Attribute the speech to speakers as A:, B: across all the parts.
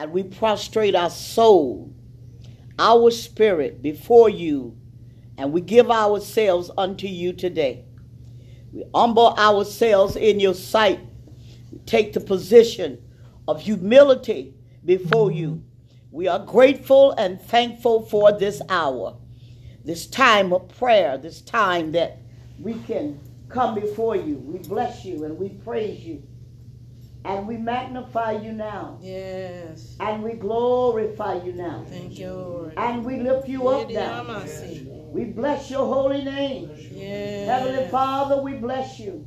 A: and we prostrate our soul, our spirit before you, and we give ourselves unto you today. We humble ourselves in your sight. We take the position of humility before you. We are grateful and thankful for this hour, this time of prayer, this time that we can come before you. We bless you and we praise you. And we magnify you now.
B: Yes.
A: And we glorify you now.
B: Thank you, Lord.
A: And we lift you up now. We bless your holy name.
B: Yes.
A: Heavenly Father, we bless you.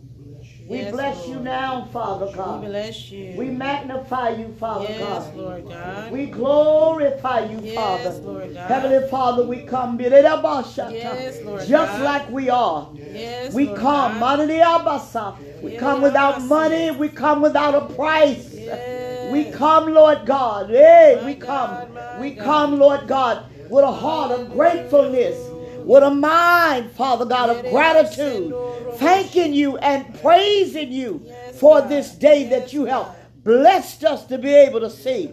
A: We
B: Yes,
A: bless you now, Father God.
B: We bless you.
A: We magnify you, Father
B: yes,
A: God.
B: Lord God.
A: We glorify you,
B: yes,
A: Father.
B: Lord God.
A: Heavenly Father, we come
B: Yes, Lord
A: just
B: God.
A: like we are.
B: yes,
A: We
B: Lord
A: come,
B: God.
A: We come without money, we come without a price. We come, Lord God. Hey, we come. We come, Lord God, with a heart of gratefulness, with a mind, Father God, of gratitude, thanking you and praising you for this day that you have blessed us to be able to see.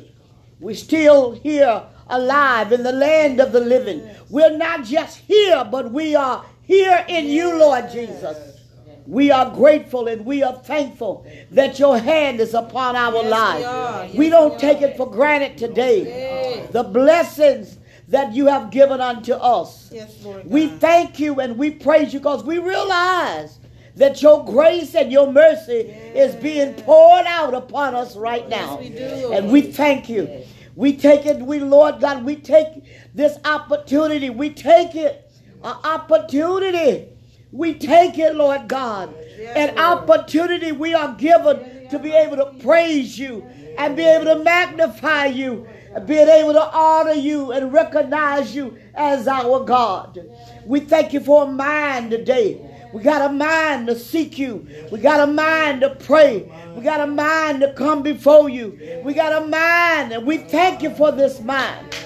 A: We're still here alive in the land of the living. We're not just here, but we are here in you, Lord Jesus. We are grateful and we are thankful that your hand is upon our
B: Yes, we. Yes,
A: we don't
B: we
A: take it for granted today.
B: Yes.
A: The blessings that you have given unto us.
B: Yes, Lord God.
A: We thank you and we praise you because we realize that your grace and your mercy is being poured out upon us right now.
B: we do.
A: And we thank you. We take it, we, Lord God, we take this opportunity. We take it, an opportunity. We take it, Lord God, an opportunity we are given to be able to praise you and be able to magnify you and being able to honor you and recognize you as our God. We thank you for a mind today. We got a mind to seek you. We got a mind to pray. We got a mind to come before you. We got a mind, and we thank you for this mind.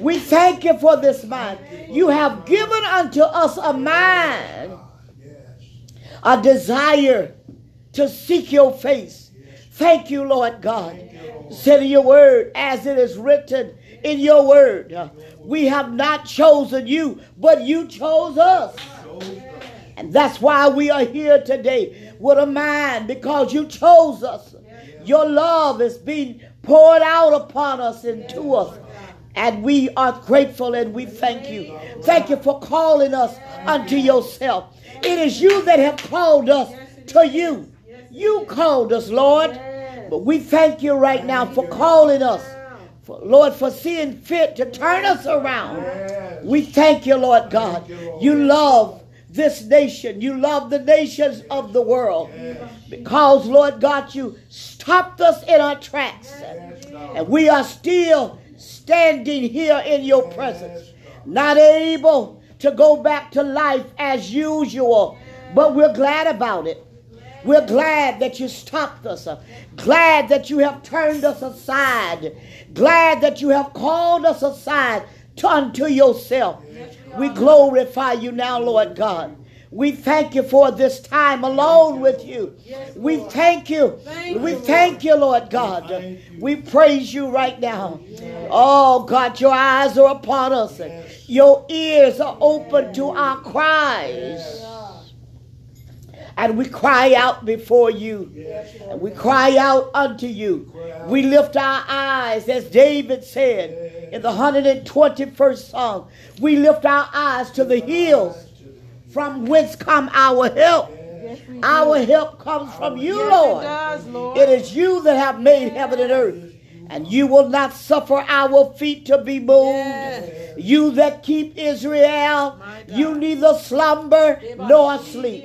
A: We thank you for this mind. You have given unto us a mind, a desire to seek your face. Thank you, Lord God. Said in your word, as it is written in your word, we have not chosen you, but you chose us. And that's why we are here today with a mind because you chose us. Your love is being poured out upon us and to us. And we are grateful and we thank you. Thank you for calling us unto yourself. It is you that have called us to you. You called us, Lord. But we thank you right now for calling us. For, Lord, for seeing fit to turn us around. We thank you, Lord God. You love this nation. You love the nations of the world. Because, Lord God, you stopped us in our tracks. And we are still standing here in your presence, not able to go back to life as usual. But we're glad about it. We're glad that you stopped us. Glad that you have turned us aside. Glad that you have called us aside to unto yourself. We glorify you now, Lord God. We thank you for this time alone with you. We thank you. We thank you, Lord God. We praise you right now. Oh, God, your eyes are upon us. Your ears are open to our cries. And we cry out before you. And we cry out unto you. We lift our eyes, as David said in the 121st Psalm. We lift our eyes to the hills from whence come our help. Our help comes from you,
B: Yes, it does, Lord.
A: It is you that have made heaven and earth. And you will not suffer our feet to be moved.
B: Yes.
A: You that keep Israel, you neither slumber nor sleep.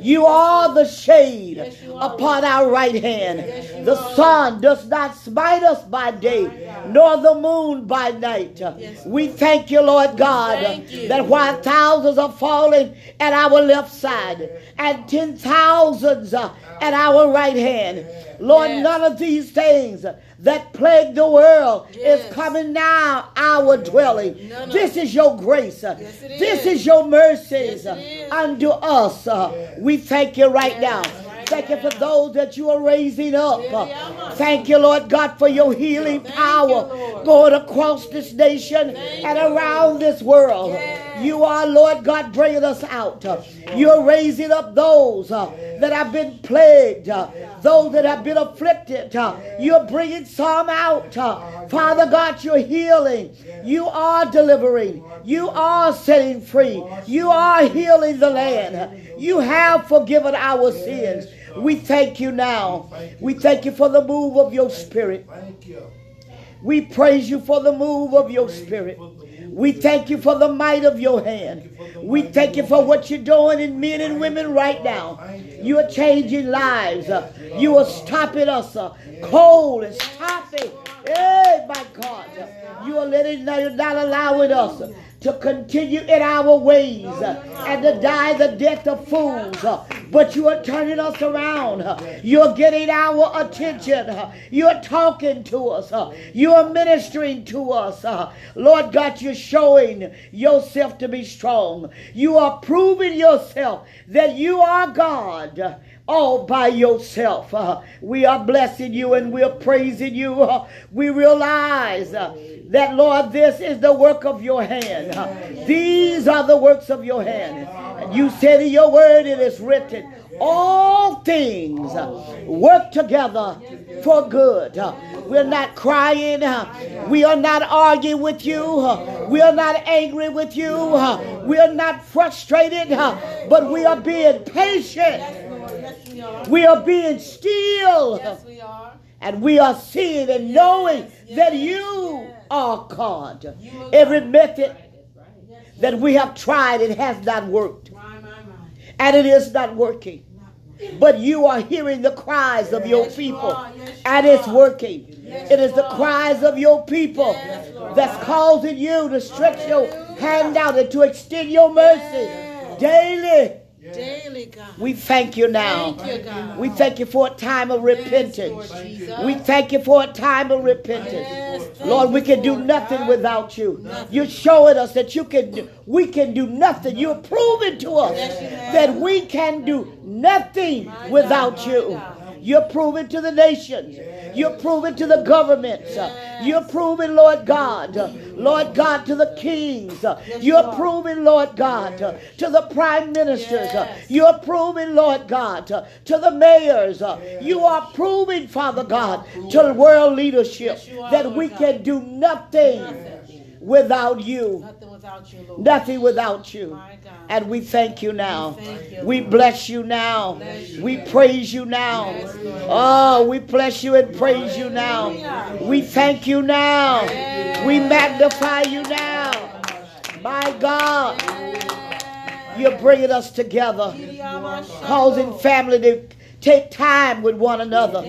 A: You are the shade
B: Yes,
A: upon our right hand.
B: Yes,
A: the sun does not smite us by day, nor the moon by night. We thank you, Lord God,
B: you.
A: that while thousands are falling at our left side and ten thousands uh, at our right hand, Lord, none of these things that plague the world
B: Yes.
A: is coming now our dwelling.
B: None of
A: This is your grace.
B: it
A: this
B: is.
A: is your mercies
B: Yes,
A: unto us. We thank you right
B: Yes,
A: now. thank you for those that you are raising up. Thank you, Lord God, for your healing power going across this nation and around this world. You are, Lord God, bringing us out. You're raising up those uh, that have been plagued, uh, those that have been afflicted. Uh, you're bringing some out. Father God, you're healing. You are delivering. You are setting free. You are healing the land. You have forgiven our sins. We thank you now. We thank you for the move of your spirit. We praise you for the move of your spirit. We thank you for the might of your hand. We thank you for what you're doing in men and women right now. You are changing lives. You are stopping us cold and stopping. Hey, my God. You are letting, you're not allowing us to continue in our ways oh, and to die the death of fools. But you are turning us around. You're getting our attention. You're talking to us. You're ministering to us. Lord God, you're showing yourself to be strong. You are proving yourself that you are God all by yourself. Uh, we are blessing you and we're praising you. Uh, we realize uh, that, Lord, this is the work of your hand. Uh, these are the works of your hand. And you said in your word, it is written, all things uh, work together for good. Uh, we're not crying. We are not arguing with you. We are not angry with you. We are not frustrated, but we are being patient we are being still.
B: Yes, we are.
A: And we are seeing and knowing yes, that you are God. Every method that we have tried, it has not worked. And it is not working. But you are hearing the cries of your people, and it's working. It is the cries of your people that's causing you to stretch your hand out and to extend your mercy daily
B: Daily, God.
A: We thank you now.
B: Thank you, God.
A: We thank you for a time of repentance. Yes, we thank you for a time of repentance. Yes, Lord, we can do nothing God. without you. Nothing. You're showing us that you can do, we can do nothing. You're proving to us yes, that we can do nothing My without God, you. You're proving to the nations. You're proving to the governments. You're proving, Lord God, Lord God, to the kings. You're proving, Lord God, to the prime ministers. You're proving, Lord God, to the mayors. You are proving, Father God, to world leadership that we can do nothing without you.
B: Nothing without you, Lord.
A: Nothing without you. And we thank you now. We, you, we bless you now. Bless you. We praise you now. Yes, oh, we bless you and praise you now. We thank you now. Yes. We magnify you now. My God. You're bringing us together, causing family to take time with one another,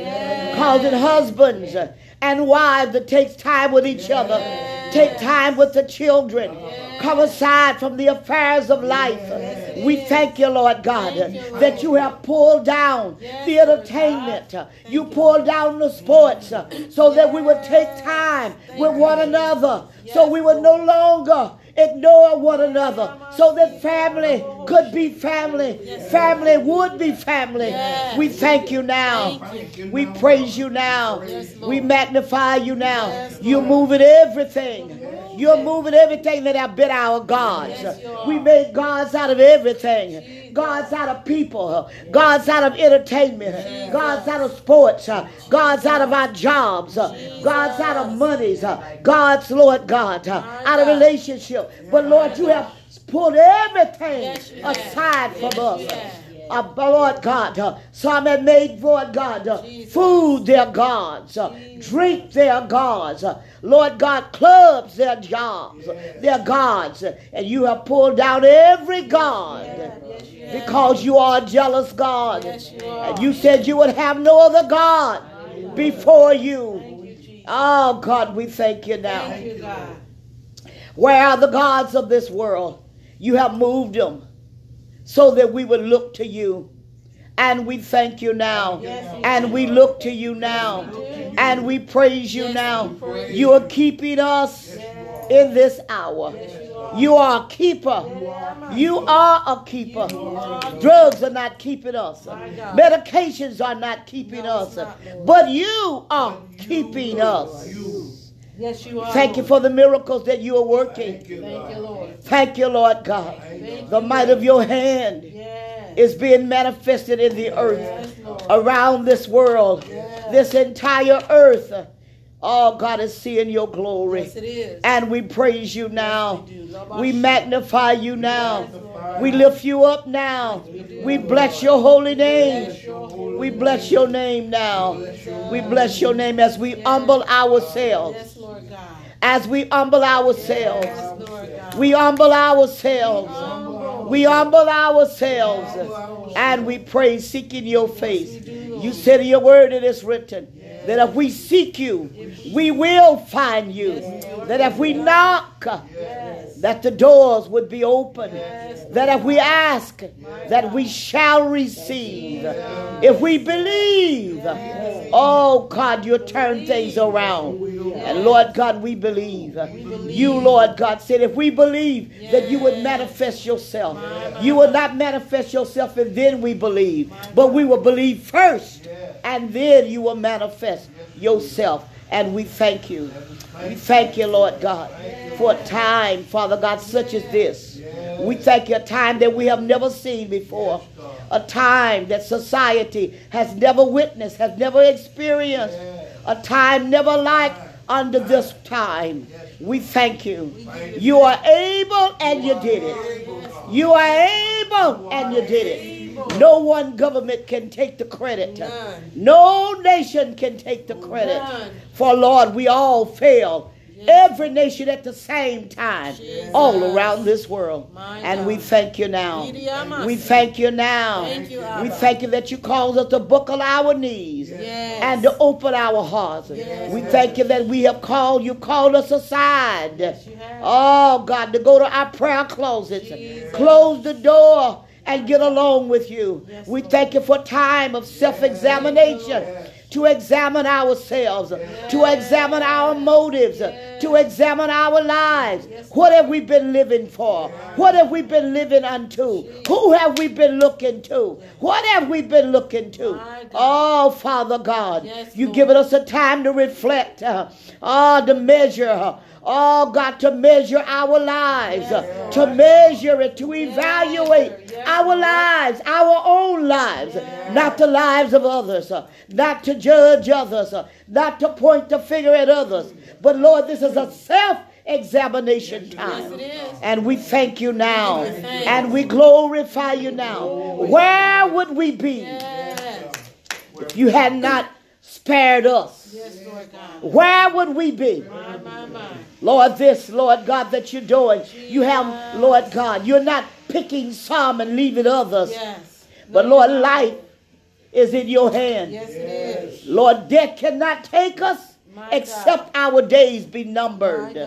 A: causing husbands and wives to take time with each other Take time with the children. Come aside from the affairs of life. We thank you, Lord God, that you have pulled down the entertainment. You pulled down the sports uh, so that we would take time with one another. So we would no longer ignore one another so that family could be family. Family would be family. We thank you now. We praise you now. We magnify you now. You're moving everything. You're moving everything that have been our gods. We made gods out of everything. Gods out of people. Gods out of entertainment. Gods out of sports. Gods out of our jobs. Gods out of monies. Gods, Lord God, out of relationship. But Lord, you have pulled everything aside from us uh, Lord God. Uh, some have made, Lord God, uh, food their gods, uh, drink their gods. Uh, Lord God, clubs their jobs, their gods. And you have pulled down every god because you are a jealous God. and you said you would have no other God before you. Oh, God, we thank you now. Where are the gods of this world? You have moved them so that we would look to you. And we thank you now. And we look to you now. And we praise you now. You are keeping us in this hour. You are a keeper. You are a keeper. Drugs are not keeping us. Medications are not keeping us. But you are keeping us.
B: Yes, you are.
A: Thank you for the miracles that you are working.
B: Thank you, Lord.
A: Thank you, Lord God. The might of your hand
B: Yes.
A: is being manifested in the earth
B: Yes,
A: around this world, this entire earth. Oh, God is seeing your glory.
B: Yes, it is.
A: And we praise you now.
B: we
A: We magnify you now.
B: Yes,
A: We lift you up now. We bless your holy name.
B: Bless your holy
A: We bless your name now. We bless your name as we humble ourselves. As we humble ourselves. We humble ourselves. We humble ourselves and we pray seeking your face. You said in your word it is written that if we seek you, we will find you. That if we knock, that the doors would be open. That if we ask, that we shall receive. If we believe, oh God, you turn things around. And Lord God, we believe. You, Lord God, said if we believe that you would manifest yourself, you will not manifest yourself and then we believe, but we will believe first and then you will manifest yourself. And we thank you. We thank you, Lord God, for a time, Father God, such as this. We thank you, a time that we have never seen before. A time that society has never witnessed, has never experienced. A time never like under this time. We thank you. You are able and you did it. You are able and you did it. No one government can take the credit.
B: None.
A: No nation can take the credit.
B: None.
A: For Lord, we all fail. Every nation at the same time, all around this world.
B: My
A: And we thank you now. We thank you now.
B: Thank you,
A: We thank you that you cause us to buckle our knees
B: Yes.
A: and to open our hearts.
B: Yes.
A: We thank you that we have called you, called us aside. Oh God, to go to our prayer closets,
B: Jesus.
A: close the door and get along with you.
B: Yes,
A: we thank you for time of self-examination. To examine ourselves, to examine our motives, to examine our lives. What have we been living for? What have we been living unto? Who have we been looking to? What have we been looking to? Oh, Father God,
B: Yes,
A: you
B: Lord.
A: given us a time to reflect, uh, oh, to measure, uh, oh, God, to measure our lives, uh,
B: Yes,
A: to measure it, to evaluate
B: Yes,
A: our lives, our own lives, not the lives of others, uh, not to judge others, uh, not to point the finger at others. But Lord, this is a self examination time.
B: Yes, it is.
A: And we thank you now.
B: Thanks.
A: And we glorify you now. Where would we be
B: Yes.
A: if you had not spared us?
B: Yes, Lord
A: Where would we be?
B: My, my, my.
A: Lord, this, Lord God, that you're doing. You have, Lord God, you're not picking some and leaving others.
B: Yes.
A: But Lord, life is in your hand.
B: Yes, it is.
A: Lord, death cannot take us
B: My
A: except our days be numbered.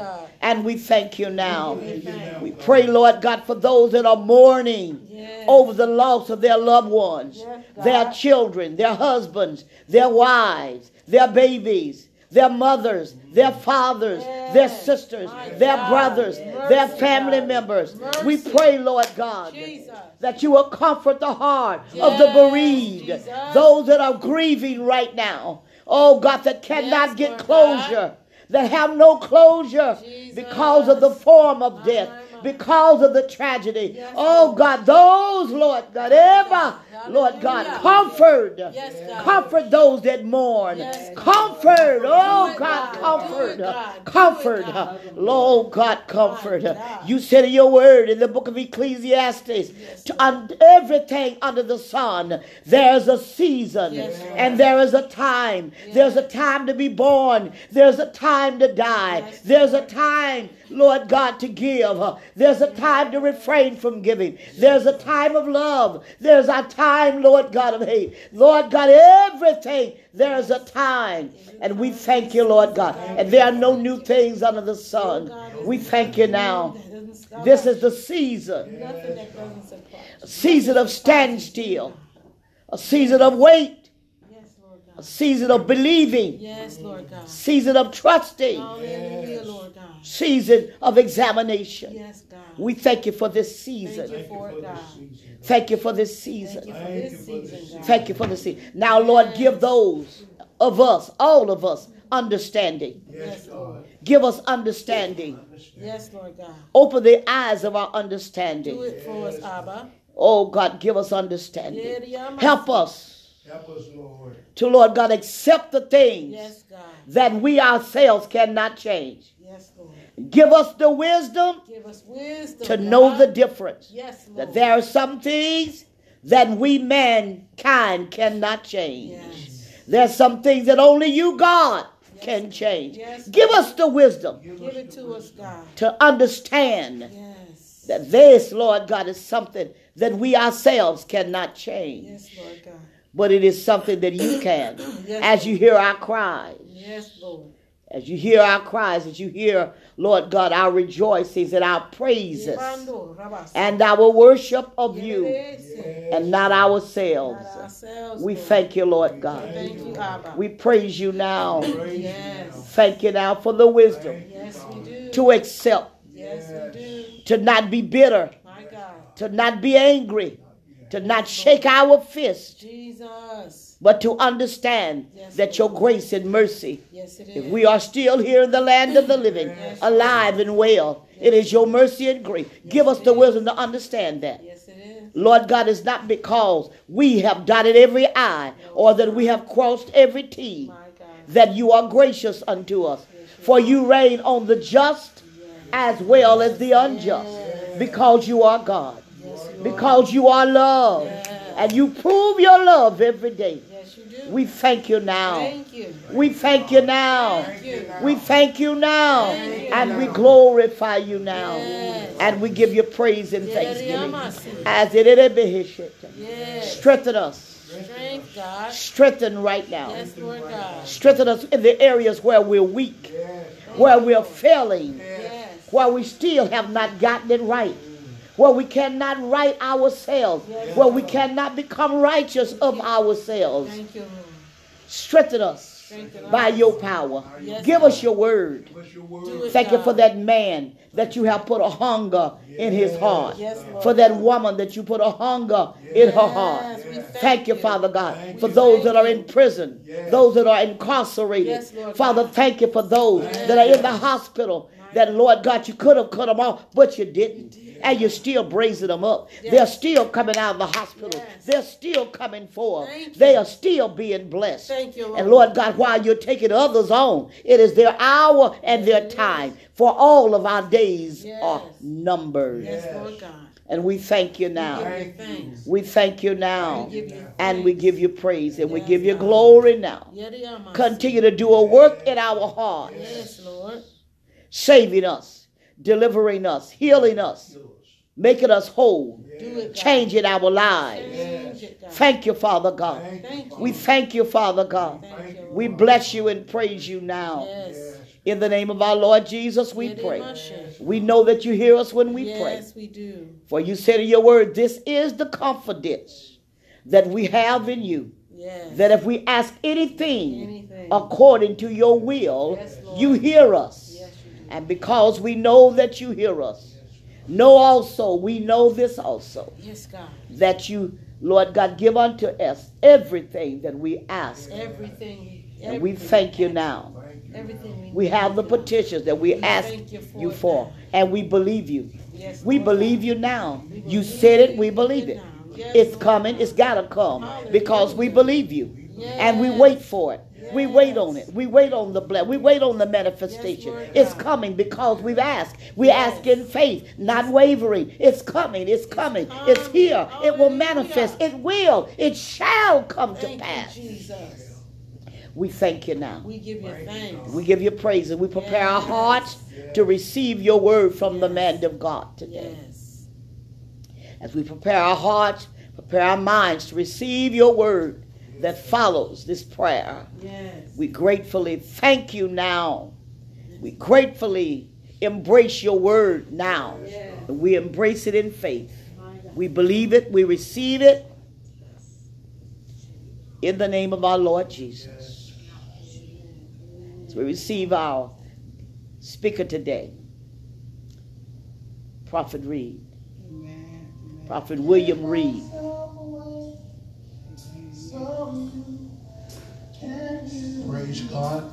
A: And we thank you now.
B: We
A: We pray, Lord God, for those that are mourning
B: Yes.
A: over the loss of their loved ones,
B: Yes,
A: their children, their husbands, their wives, their babies, their mothers, their fathers, their sisters,
B: My
A: their
B: God.
A: brothers,
B: Mercy,
A: their family
B: God.
A: members. We pray, Lord God,
B: Jesus.
A: that you will comfort the heart of the bereaved,
B: Jesus.
A: those that are grieving right now. Oh God, that cannot
B: Yes,
A: get
B: Lord
A: closure, that have no closure
B: Jesus.
A: because of the form of death, because of the tragedy.
B: Yes,
A: oh God, those, Lord God, ever, Lord God, comfort, comfort those that mourn, comfort, oh God, comfort,
B: Do oh, it, God. Do
A: comfort,
B: God.
A: Lord God, comfort.
B: Oh,
A: you said in your word in the book of Ecclesiastes, to un- everything under the sun, there's a season and there is a time. There's a time to be born. There's a time to die. There's a time, Lord God, to give. There's a time to refrain from giving. There's a time of love. There's a time, Lord God, of hate. Lord God, everything, there's a time. And we thank you, Lord God. And there are no new things under the sun. We thank you now.
B: That doesn't stop.
A: This is the season,
B: Nothing that doesn't supply.
A: a season of standstill, a season of wait,
B: Yes, Lord God.
A: a season of believing,
B: Yes, Lord God.
A: season of trusting,
B: Hallelujah, Lord God.
A: season of examination.
B: Yes, God.
A: We thank you for this
B: Thank
A: season.
B: you for it, God.
A: Thank you for this
B: Thank
A: season.
B: you for this season, God.
A: Thank you for this season. Now, Lord, give those of us, all of us, understanding.
B: Yes, Lord.
A: Give us understanding.
B: Yes, Lord God.
A: Open the eyes of our understanding.
B: Do
A: understanding.
B: it for us, Abba.
A: Oh, God, give us understanding. Help us
C: Help us, Lord.
A: to, Lord God, accept the things
B: Yes, God.
A: that we ourselves cannot change.
B: Yes, Lord.
A: Give us the wisdom
B: us wisdom.
A: to know the difference.
B: Yes, Lord.
A: That there are some things that we mankind cannot change.
B: Yes.
A: There's some things that only you, God, can change.
B: Yes.
A: Give us the wisdom
B: Give it to us, God.
A: to understand
B: Yes.
A: that this, Lord God, is something that we ourselves cannot change.
B: Yes, Lord God.
A: But it is something that you can.
B: Yes,
A: As you hear our cries,
B: Yes, Lord.
A: As you hear our cries, as you hear, Lord God, our rejoicings and our praises and our worship of you and not ourselves. We thank you, Lord God.
B: Thank you, Abba.
A: We praise you now.
C: Praise you
B: Yes.
C: now.
A: Thank you now for the wisdom
B: Yes, we do.
A: to accept,
B: Yes, we do.
A: to not be bitter, to not be angry, to not shake our fist,
B: Jesus.
A: But to understand
B: Yes,
A: that your grace and mercy,
B: Yes, it is.
A: if we are still here in the land of the living,
B: Yes.
A: alive and well, it is your mercy and grace. Give us the wisdom to understand that.
B: Yes, it is.
A: Lord God, it's not because we have dotted every I or that we have crossed every T that you are gracious unto us. For you rain on the just as well as the unjust because you are God,
B: Yes, you are.
A: because you are love, and you prove your love every day.
B: Yes, you do.
A: We thank you now.
B: Thank you.
A: We thank you now.
B: Thank you.
A: We thank you now.
B: Thank you.
A: And we glorify you now.
B: Yes.
A: And we give you praise and thanksgiving. As it is
B: Yes.
A: Strengthen us.
B: Strength, God.
A: Strengthen right now.
B: Yes, Lord God.
A: Strengthen us in the areas where we're weak,
C: Yes.
A: where we're failing, where we still have not gotten it right, where we cannot right ourselves,
B: Yes.
A: where we cannot become righteous of ourselves.
B: Thank you, Lord.
A: Strengthen us
B: Strengthen
A: by
B: us.
A: your power.
B: Yes,
A: Give
B: God.
A: us your word.
C: What's your word?
B: it,
A: Thank you for that man that you have put a hunger in his heart.
B: Yes, Lord.
A: For that woman that you put a hunger in her heart.
B: Yes, we
A: Thank you, Father God,
C: Thank
A: for
C: you.
A: those
B: Thank
A: that are in prison,
C: Yes.
A: those that are incarcerated.
B: Yes, Lord
A: Father, thank you for those that are in the hospital. That Lord God, you could have cut them off, but you didn't. And you're still raising them up.
B: Yes.
A: They're still coming out of the hospital.
B: Yes.
A: They're still coming forth.
B: Thank you.
A: They are still being blessed.
B: Thank you, Lord.
A: And Lord God, while you're taking others on, it is their hour and their time. For all of our days
B: Yes.
A: are numbered.
B: Yes, Lord God.
A: And we thank you now. We thank you now.
B: We give you
A: And we give you praise and we give you glory now. Continue to do a work in our hearts,
B: Yes, Lord.
A: Saving us, delivering us, healing us, making us whole,
B: Do it,
A: changing our lives.
B: Change it, God.
A: Thank you, Father God.
C: Thank you.
A: We thank you, Father God.
B: Thank you,
A: We bless you and praise you now.
B: Yes.
A: In the name of our Lord Jesus, we pray. We know that you hear us when we pray.
B: Yes, we do.
A: For you said in your word, this is the confidence that we have in you.
B: Yes.
A: That if we ask anything
B: Anything.
A: according to your will,
B: Yes,
A: you hear us.
B: Yes, you do.
A: And because we know that you hear us, know also, we know this also,
B: Yes, God.
A: that you, Lord God, give unto us everything that we ask.
B: Everything.
A: And we thank you now.
B: Everything we
A: We have the petitions that we
B: We
A: ask
B: you for
A: you for, and we believe you.
B: Yes,
A: We believe you now. You said it, we believe it.
B: Yes,
A: It's coming, it's got to come because we believe you.
B: Yes.
A: And we wait for it. We wait on it. We wait on the bless. We wait on the manifestation.
B: Lord
A: it's
B: God.
A: coming because we've asked. We
B: Yes.
A: ask in faith, not wavering. It's coming. It's coming. It's
B: coming.
A: here. It will manifest. It will. It shall come to pass.
B: Jesus.
A: We thank you now.
B: We give you thanks.
A: We give you praise and we prepare our
B: Yes.
A: hearts to receive your word from the man of God today.
B: Yes.
A: As we prepare our hearts, prepare our minds to receive your word that follows this prayer.
B: Yes.
A: We gratefully thank you now. We gratefully embrace your word now.
B: Yes.
A: We embrace it in faith. We believe it, we receive it. in the name of our Lord Jesus. As we receive our speaker today, Prophet Reed, Prophet William Reed.
D: Praise God.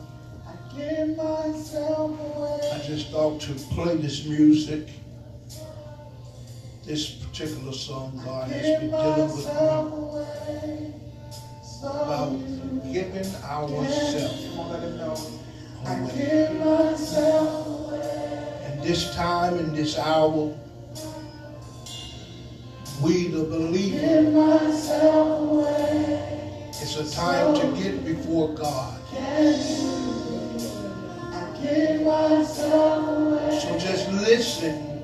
D: I just thought to play this music. This particular song God has been dealing with me about giving ourselves away. And this time and this hour, we the believers, it's a time to get before God. So just listen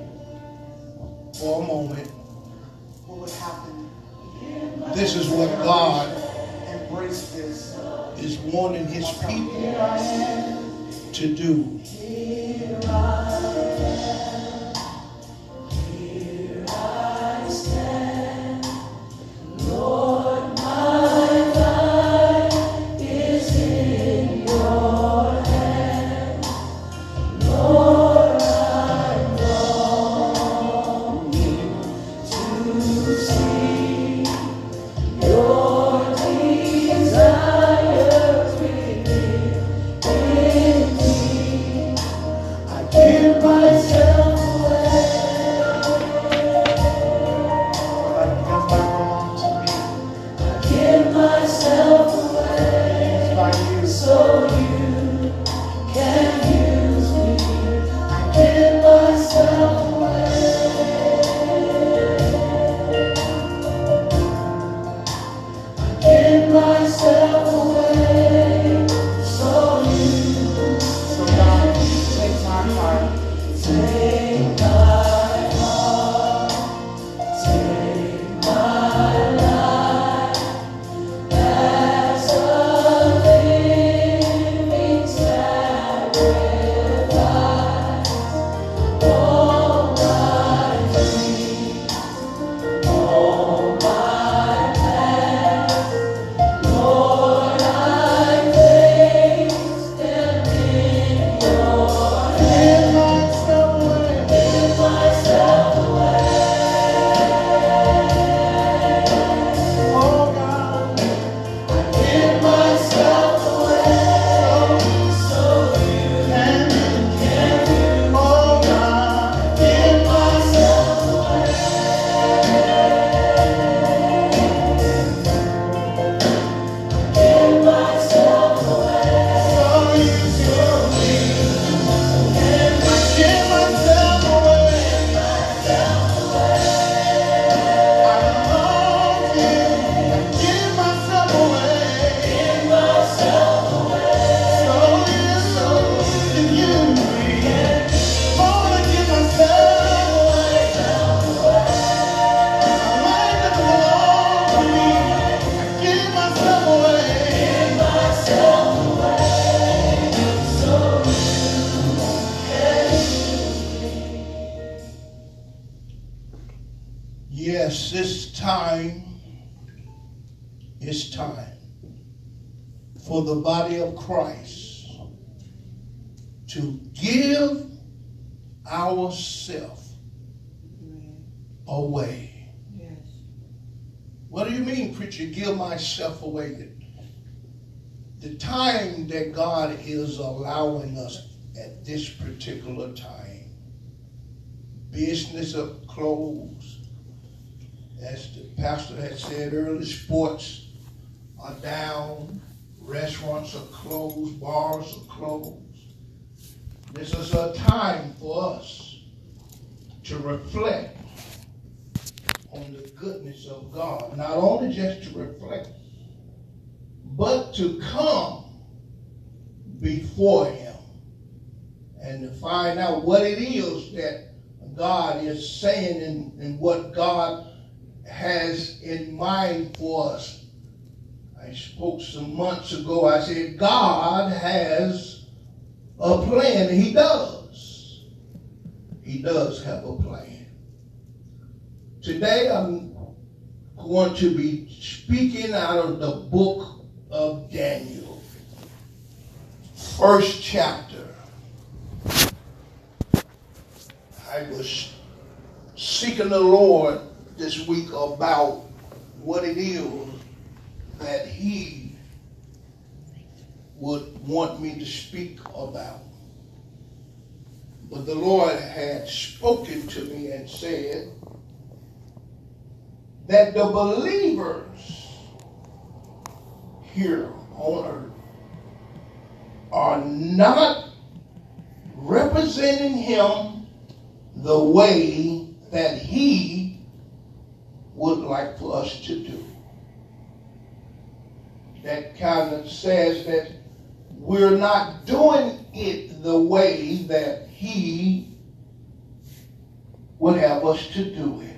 D: for a moment.
C: What would happen?
D: This is what God
C: Embrace this.
D: is wanting his people to do.
C: God
D: is allowing us at this particular time, business are closed. As the pastor had said earlier, sports are down, restaurants are closed, bars are closed. This is a time for us to reflect on the goodness of God. Not only just to reflect, but to come before Him and to find out what it is that God is saying and, and what God has in mind for us. I spoke some months ago. I said, God has a plan. He does. He does have a plan. Today I'm going to be speaking out of the book
C: of Daniel, first chapter. I was seeking the Lord this week about what it is that He would want me to speak about. But the Lord had spoken to me and said that the believers here on earth are not representing Him the way that He would like for us to do. That kind of says that we're not doing it the way that He would have us to do it.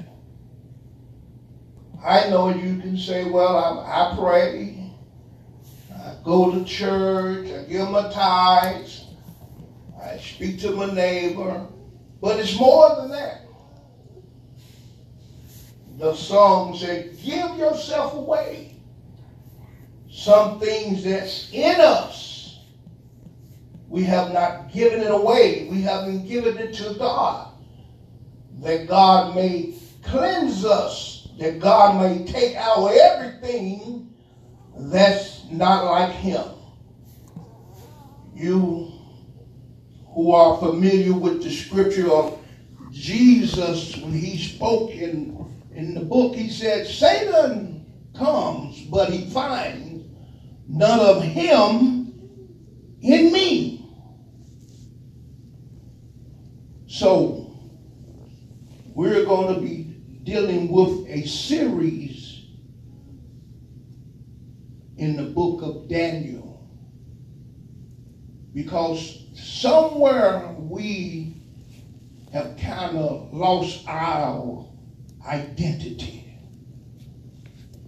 C: I know you can say, well, I, I pray, I go to church, I give my tithes, I speak to my neighbor, but it's more than that. The song said, give yourself away. Some things that's in us, we have not given it away. We haven't given it to God. That God may cleanse us, that God may take out everything that's not like Him. You who are familiar with the scripture of Jesus, when he spoke in, in the book, he said, Satan comes, but he finds none of him in me. So, we're going to be dealing with a series in the book of Daniel because somewhere we have kind of lost our identity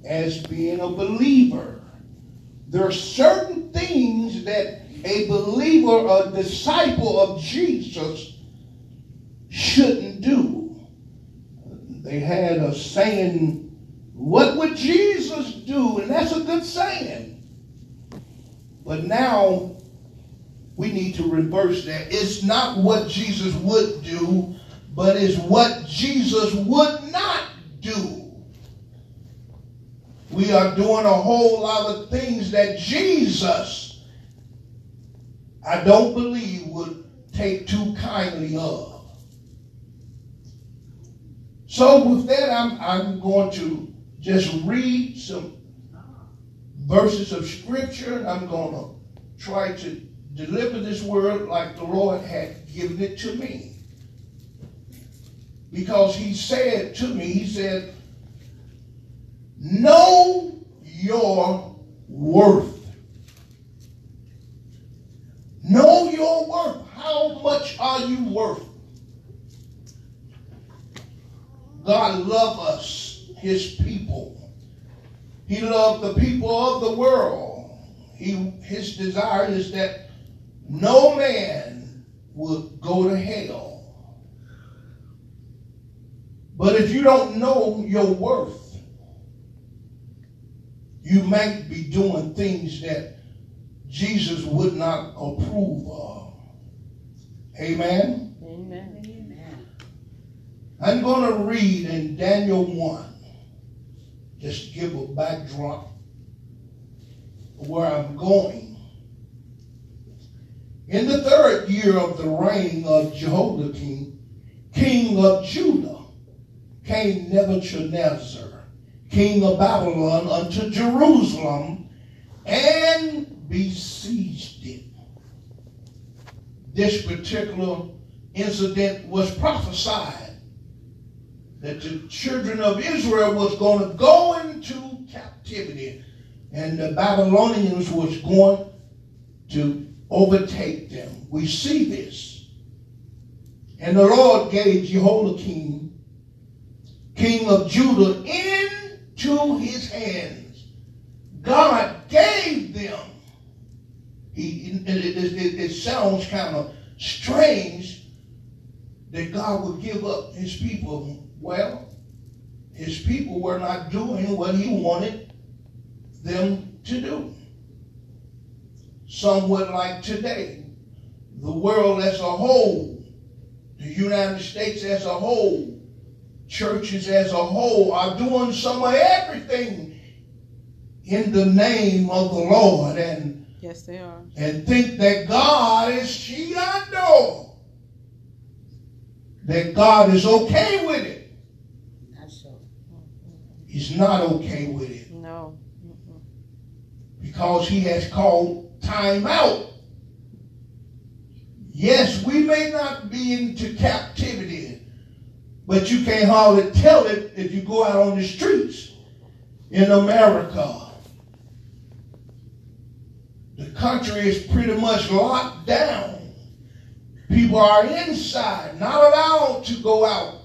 C: as being a believer. There are certain things that a believer, a disciple of Jesus, shouldn't do. They had a saying, What would Jesus do? And that's a good saying. But now we need to reverse that. It's not what Jesus would do, but it's what Jesus would not do. We are doing a whole lot of things that Jesus, I don't believe, would take too kindly of. So with that, I'm, I'm going to just read some verses of scripture. I'm going to try to deliver this word like the Lord had given it to me. Because he said to me, he said, know your worth. Know your worth. How much are you worth? God loved us, his people. He loved the people of the world. He, his desire is that no man would go to hell. But if you don't know your worth, you might be doing things that Jesus would not approve of. Amen?
B: Amen.
C: I'm going to read in Daniel 1, just give a backdrop of where I'm going. In the third year of the reign of Jehoiakim, king of Judah, came Nebuchadnezzar, king of Babylon, unto Jerusalem and besieged it. This particular incident was prophesied that the children of Israel was going to go into captivity and the Babylonians was going to overtake them. We see this. And the Lord gave Jehoiakim, king of Judah, into his hands. God gave them. He, it, it, it, it sounds kind of strange that God would give up his people. Well, his people were not doing what he wanted them to do. somewhat like today. The world as a whole, the United States as a whole, churches as a whole are doing some of everything in the name of the Lord and
B: Yes, they are.
C: and think that God is Shiando. That God is okay with it. He's not okay with it
B: No.
C: because he has called time out. Yes, we may not be into captivity, but you can't hardly tell it if you go out on the streets in America. The country is pretty much locked down. People are inside, not allowed to go out.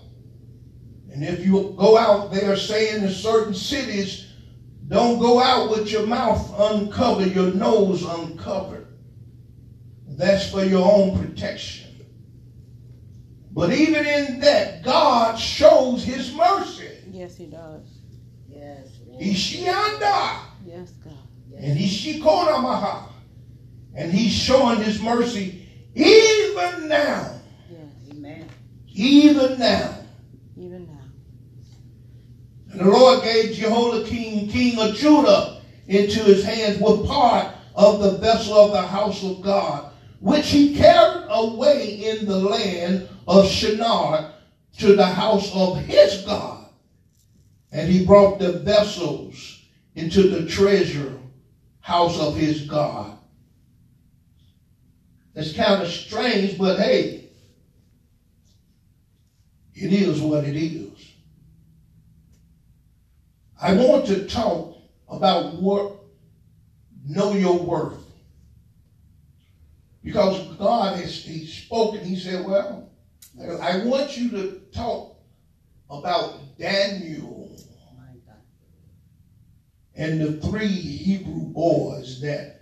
C: And if you go out, they are saying in certain cities, don't go out with your mouth uncovered, your nose uncovered. That's for your own protection. But even in that, God shows his mercy.
B: Yes, he does.
A: Yes. Lord.
C: Ishianda
B: Yes, God.
C: and Ishikonamaha. And he's showing his mercy even now.
B: Yes.
A: Amen.
C: Even now.
B: Even now.
C: And the Lord gave Jehoiakim, king of Judah, into his hands with part of the vessel of the house of God, which he carried away in the land of Shinar to the house of his God. And he brought the vessels into the treasure house of his God. It's kind of strange, but hey, it is what it is. I want to talk about what know your worth. Because God has He's spoken, He said, Well, I want you to talk about Daniel and the three Hebrew boys that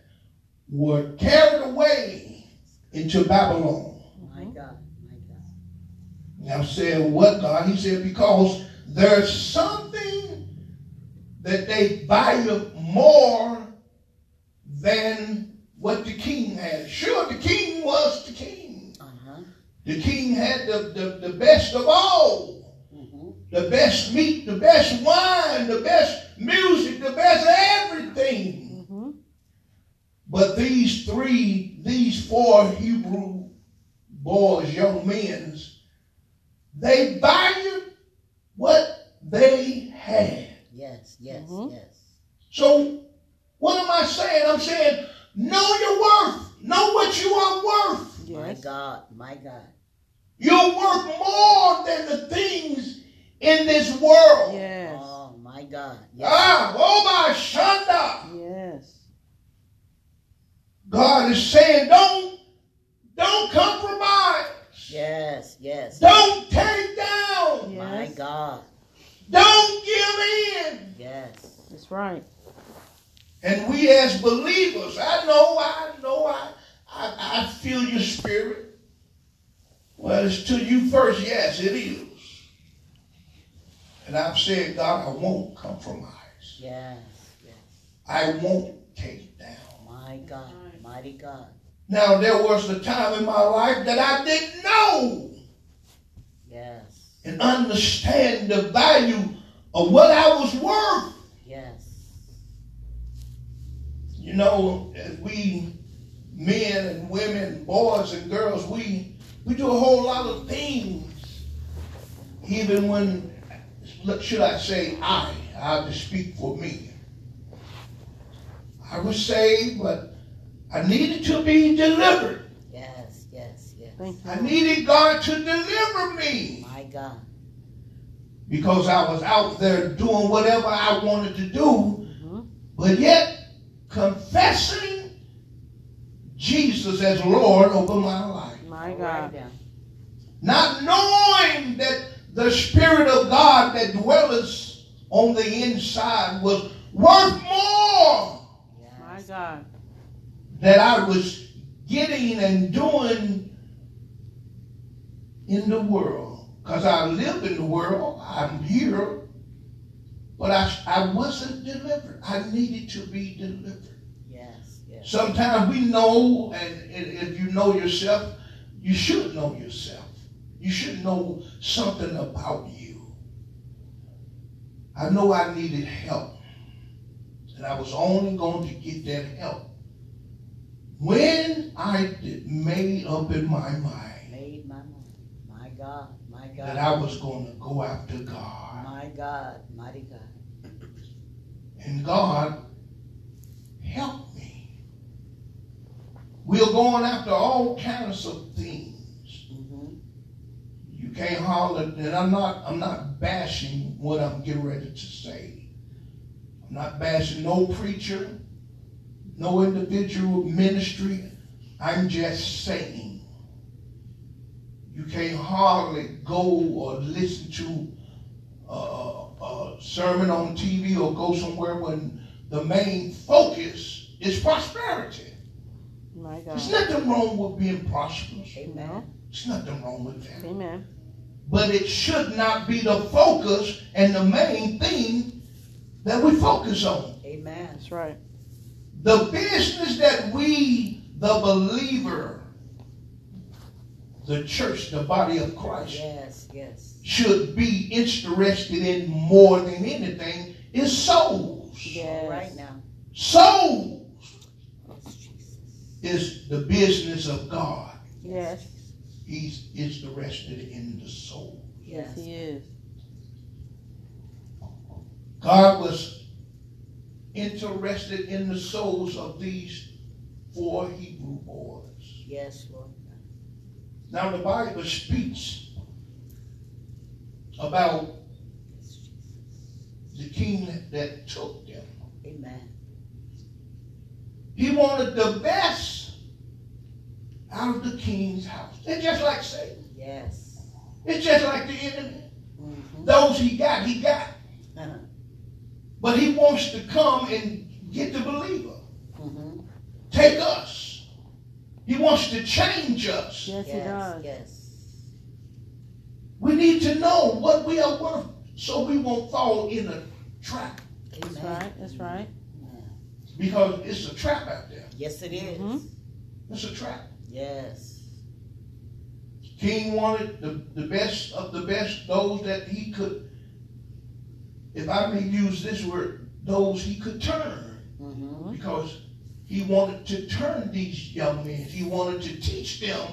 C: were carried away into Babylon.
A: My God. My God.
C: And I said, What God? He said, Because there's something that they value more than what the king had. Sure, the king was the king.
A: Uh-huh.
C: The king had the, the, the best of all.
A: Mm-hmm.
C: The best meat, the best wine, the best music, the best everything.
B: Mm-hmm.
C: But these three, these four Hebrew boys, young men, they valued what they had.
A: Yes. Yes.
B: Mhm.
A: Yes.
C: So, what am I saying? I'm saying, know your worth. Know what you are worth.
A: My God. My God.
C: You're worth more than the things in this world.
B: Yes.
A: Oh my God. Yes.
C: Ah, oh my Shanda.
B: Yes.
C: God is saying, don't, don't compromise.
A: Yes. Yes.
C: Don't take down.
A: My God.
C: Don't give in.
A: Yes.
B: That's right.
C: And we as believers, I know, I know, I, I, I feel your spirit. Well, it's to you first. Yes, it is. And I've said, God, I won't compromise.
A: Yes. Yes.
C: I won't take it down.
A: My God. Mighty God.
C: Now, there was a time in my life that I didn't know
A: Yes.
C: And understand the value of what I was worth.
A: Yes.
C: You know, as we men and women, boys and girls, we we do a whole lot of things. Even when, should I say, I, I have to speak for me. I was saved, but I needed to be delivered.
A: Yes. Yes. Yes.
B: Thank you.
C: I needed God to deliver me
A: My God.
C: because I was out there doing whatever I wanted to do,
B: Mhm.
C: but yet confessing Jesus as Lord over my life.
B: My God.
C: Not knowing that the Spirit of God that dwelleth on the inside was worth more
B: My God.
C: that I was getting and doing in the world. Because I live in the world, I'm here, but I, I wasn't delivered. I needed to be delivered.
A: Yes. Yes. Yes.
C: Sometimes we know, and and if you know yourself, you should know yourself. You should know something about you. I know I needed help, and I was only going to get that help when I did- made up in my mind
A: Made my mind. My God. My God.
C: that I was going to go after God.
A: My God. Mighty God.
C: And God helped me. We're going after all kinds of things.
A: Mm-hmm.
C: You can't holler, and I'm not I'm not bashing what I'm getting ready to say. I'm not bashing no preacher, no individual ministry. I'm just saying you can't hardly go or listen to a, a sermon on TV or go somewhere when the main focus is prosperity.
B: My God.
C: There's nothing wrong with being prosperous.
A: Amen.
C: There's nothing wrong with that.
B: Amen.
C: But it should not be the focus and the main thing that we focus on.
A: Amen.
B: That's right.
C: The business that we, the believer, the church, the body of Christ,
A: Yes. Yes.
C: should be interested in more than anything is souls.
B: Yes.
A: All right now.
C: Souls
A: Yes,
C: is the business of God.
B: Yes.
C: He's interested in the soul.
B: Yes,
A: Yes.
B: he is.
C: God was interested in the souls of these four Hebrew boys.
A: Yes, Lord.
C: Now the Bible speaks about the king that took them.
A: Amen.
C: He wanted the best out of the king's house. It's just like Satan.
A: Yes.
C: It's just like the enemy.
A: Mm-hmm.
C: Those he got, he got.
A: Uh-huh.
C: But he wants to come and get the believer.
A: Mm-hmm.
C: Take us. He wants to change us.
B: Yes, he does.
A: Yes.
C: We need to know what we are worth so we won't fall in a trap.
B: That's
A: Amen.
B: right. That's right.
C: Because it's a trap out there.
A: Yes, it is.
B: Mhm.
C: It's a trap.
A: Yes.
C: King wanted the, the best of the best, those that he could, if I may use this word, those he could turn.
A: Mm-hmm.
C: Because he wanted to turn these young men. He wanted to teach them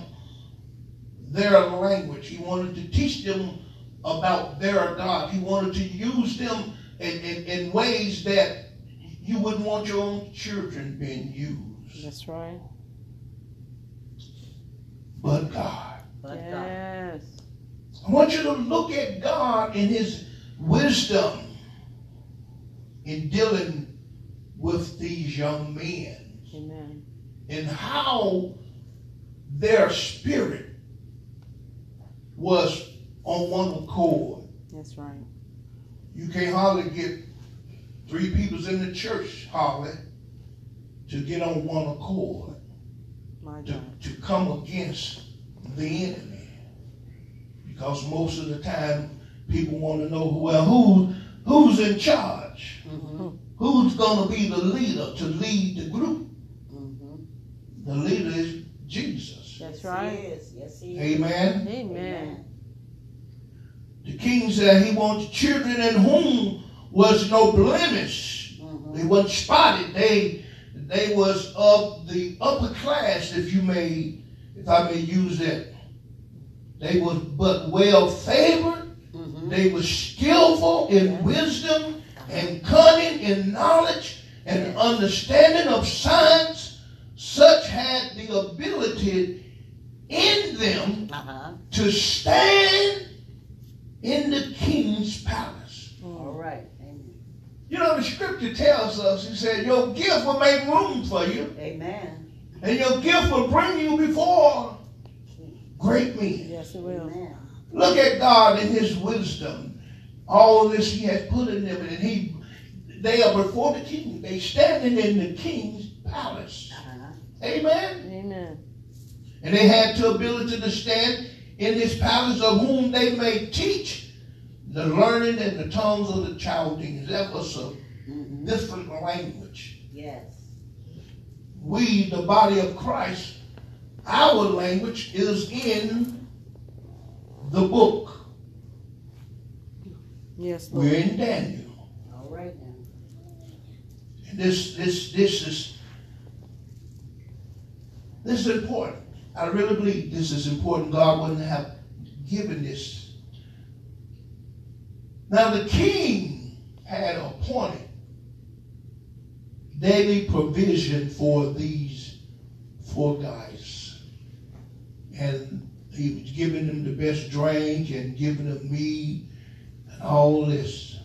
C: their language. He wanted to teach them about their God. He wanted to use them in, in, in ways that you wouldn't want your own children being used.
B: That's right.
C: But God.
A: But God.
B: Yes.
C: I want you to look at God in his wisdom in dealing with these young men
B: Amen.
C: and how their spirit was on one accord.
B: That's right.
C: You can't hardly get three peoples in the church hardly to get on one accord
B: My
C: to,
B: God.
C: to come against the enemy. Because most of the time people want to know well who who's in charge?
A: Mm-hmm.
C: Who's gonna be the leader to lead the group?
A: Mm-hmm.
C: The leader is Jesus.
B: That's right.
A: He is. Yes, he is.
C: Amen.
B: Amen.
C: The king said he wants children in whom was no blemish.
A: Mm-hmm.
C: They wasn't spotted. They they was of the upper class, if you may, if I may use that. They was but well favored.
A: Mm-hmm.
C: They were skillful in wisdom and cunning in knowledge and understanding of science. Such had the ability in them
A: Uh-huh.
C: to stand in the king's palace.
A: All right. Amen.
C: You know, the scripture tells us, he said, your gift will make room for you,
A: Amen.
C: and your gift will bring you before great men.
B: Yes, it will.
A: Amen.
C: Look at God in his wisdom. All this he has put in them, and he they are before the king. They standing in the king's palace.
A: Uh-huh.
C: Amen.
B: Amen.
C: And they had the ability to stand in his palace of whom they may teach the learning and the tongues of the Chaldeans. That was a
A: Mm-hmm.
C: different language.
A: Yes.
C: we, the body of Christ, our language is in the book.
B: Yes, Lord.
C: We're in Daniel.
A: All right now.
C: And this this this is this is important. I really believe this is important. God wouldn't have given this. Now the king had appointed daily provision for these four guys. And he was giving them the best drink and giving them meat and all this.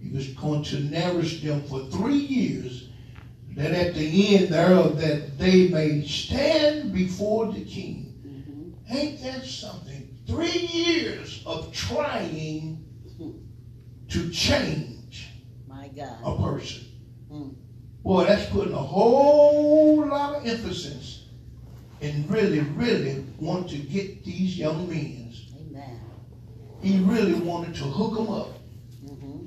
C: He was going to nourish them for three years, that at the end thereof that they may stand before the king. Ain't that something? Three years of trying to change
A: My God.
C: a person.
A: Mm.
C: Boy, that's putting a whole lot of emphasis and really, really want to get these young men. He really wanted to hook them up.
A: Mm-hmm.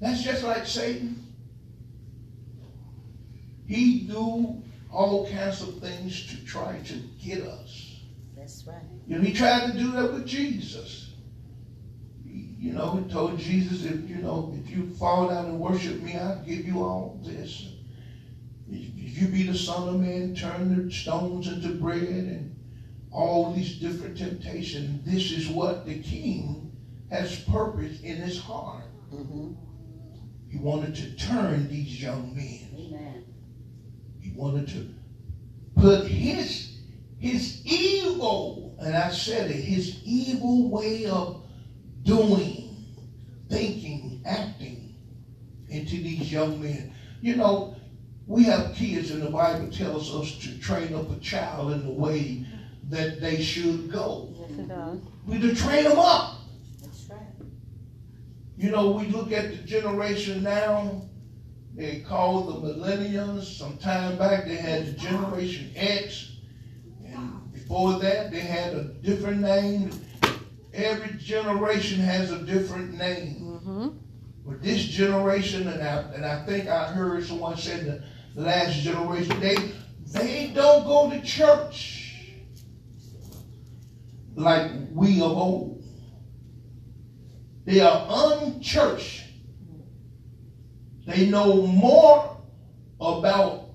C: That's just like Satan. He do all kinds of things to try to get us.
A: That's right.
C: You know, he tried to do that with Jesus. He- You know, he told Jesus, if you know, if you fall down and worship me, I'll give you all this. If if you be the Son of Man, turn the stones into bread and all these different temptations. This is what the King has purpose in his heart.
A: Mm-hmm.
C: He wanted to turn these young men.
A: Amen.
C: He wanted to put his his evil, and I said it, his evil way of doing, thinking, acting into these young men. You know, we have kids, and the Bible tells us to train up a child in the way that they should go.
B: Yes, it does.
C: We to train them up.
A: That's right.
C: You know, we look at the generation now, they call the millennials. Some time back, they had the Generation X. And before that, they had a different name. Every generation has a different name.
B: Mm-hmm.
C: But this generation, and I, and I think I heard someone said the, the last generation, they, they don't go to church like we of old. They are unchurched. They know more about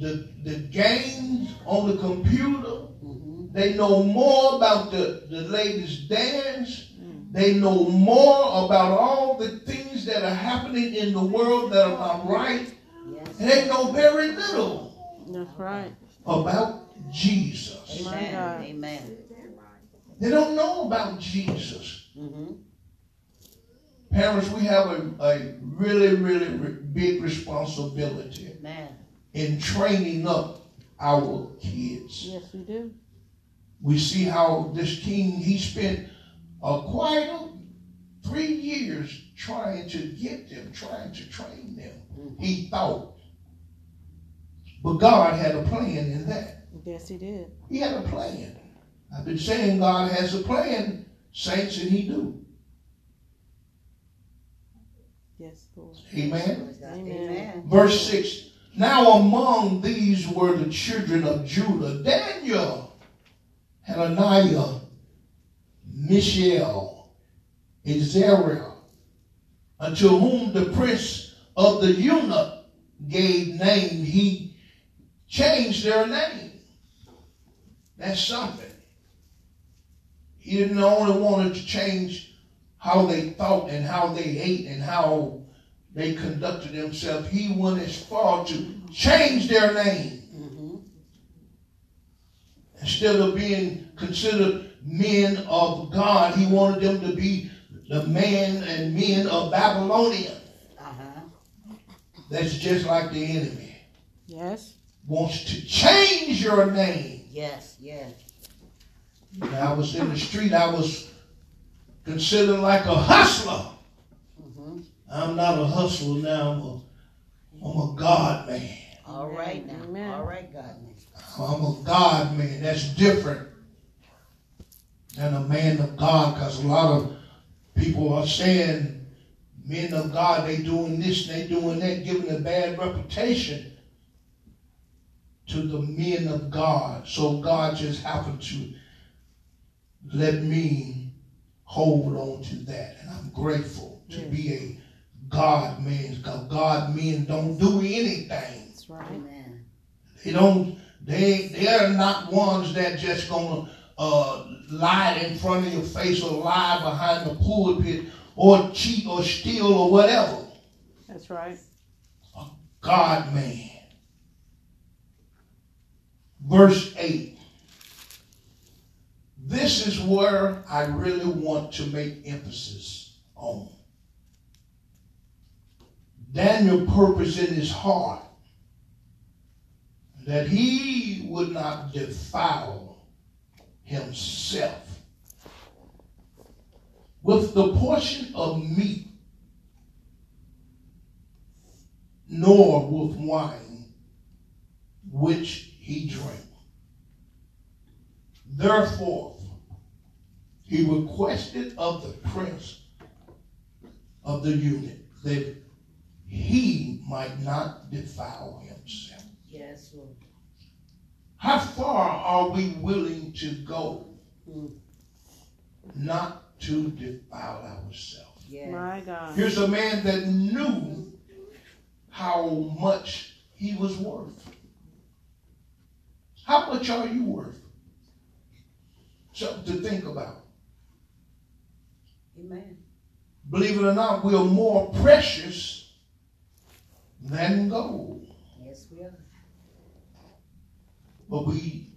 C: the, the games on the computer.
A: Mm-hmm.
C: They know more about the, the latest dance. They know more about all the things that are happening in the world that are not right.
A: Yes.
C: And they know very little
B: That's right.
C: about Jesus.
A: Amen. Amen.
C: They don't know about Jesus.
A: Mm-hmm.
C: Parents, we have a, a really, really re- big responsibility
A: Amen.
C: in training up our kids.
B: Yes, we do.
C: We see how this king, he spent a quite a, three years trying to get them, trying to train them. He thought. But God had a plan in that.
B: Yes, he did.
C: He had a plan. I've been saying God has a plan, saints, and he do.
B: Yes, Lord.
C: Amen.
B: Amen.
A: Amen.
C: Verse 6 Now among these were the children of Judah Daniel, Hananiah, Mishael, Azariah, unto whom the prince of the eunuch gave name. He changed their name. That's something. He didn't only want to change how they thought and how they ate and how they conducted themselves. He went as far to change their name.
A: Mm-hmm.
C: Instead of being considered men of God, he wanted them to be the man and men of Babylonia.
A: Uh-huh.
C: That's just like the enemy.
B: Yes.
C: Wants to change your name.
A: Yes. Yes.
C: When I was in the street, I was considered like a hustler.
A: Mm-hmm.
C: I'm not a hustler now. I'm a, I'm a God man.
A: All right now.
B: Amen.
A: All right, God. Man.
C: I'm a God man. That's different than a man of God because a lot of people are saying men of God, they doing this, they doing that, giving a bad reputation to the men of God. So God just happened to let me hold on to that. And I'm grateful to
B: Yes.
C: be a God man. Because God men don't do anything.
B: That's right.
A: Amen.
C: They don't. They they are not ones that just gonna uh, lie in front of your face or lie behind the pulpit or cheat or steal or whatever.
B: That's right.
C: A God man. Verse 8. This is where I really want to make emphasis on. Daniel purposed in his heart that he would not defile himself with the portion of meat nor with wine which he drank. Therefore, he requested of the prince of the eunuch that he might not defile himself.
A: Yes, Lord.
C: How far are we willing to go
A: Mm.
C: not to defile ourselves?
A: Yes.
B: My God.
C: Here's a man that knew how much he was worth. How much are you worth? Something to think about.
A: Amen.
C: Believe it or not, we are more precious than gold.
A: Yes, we are.
C: But we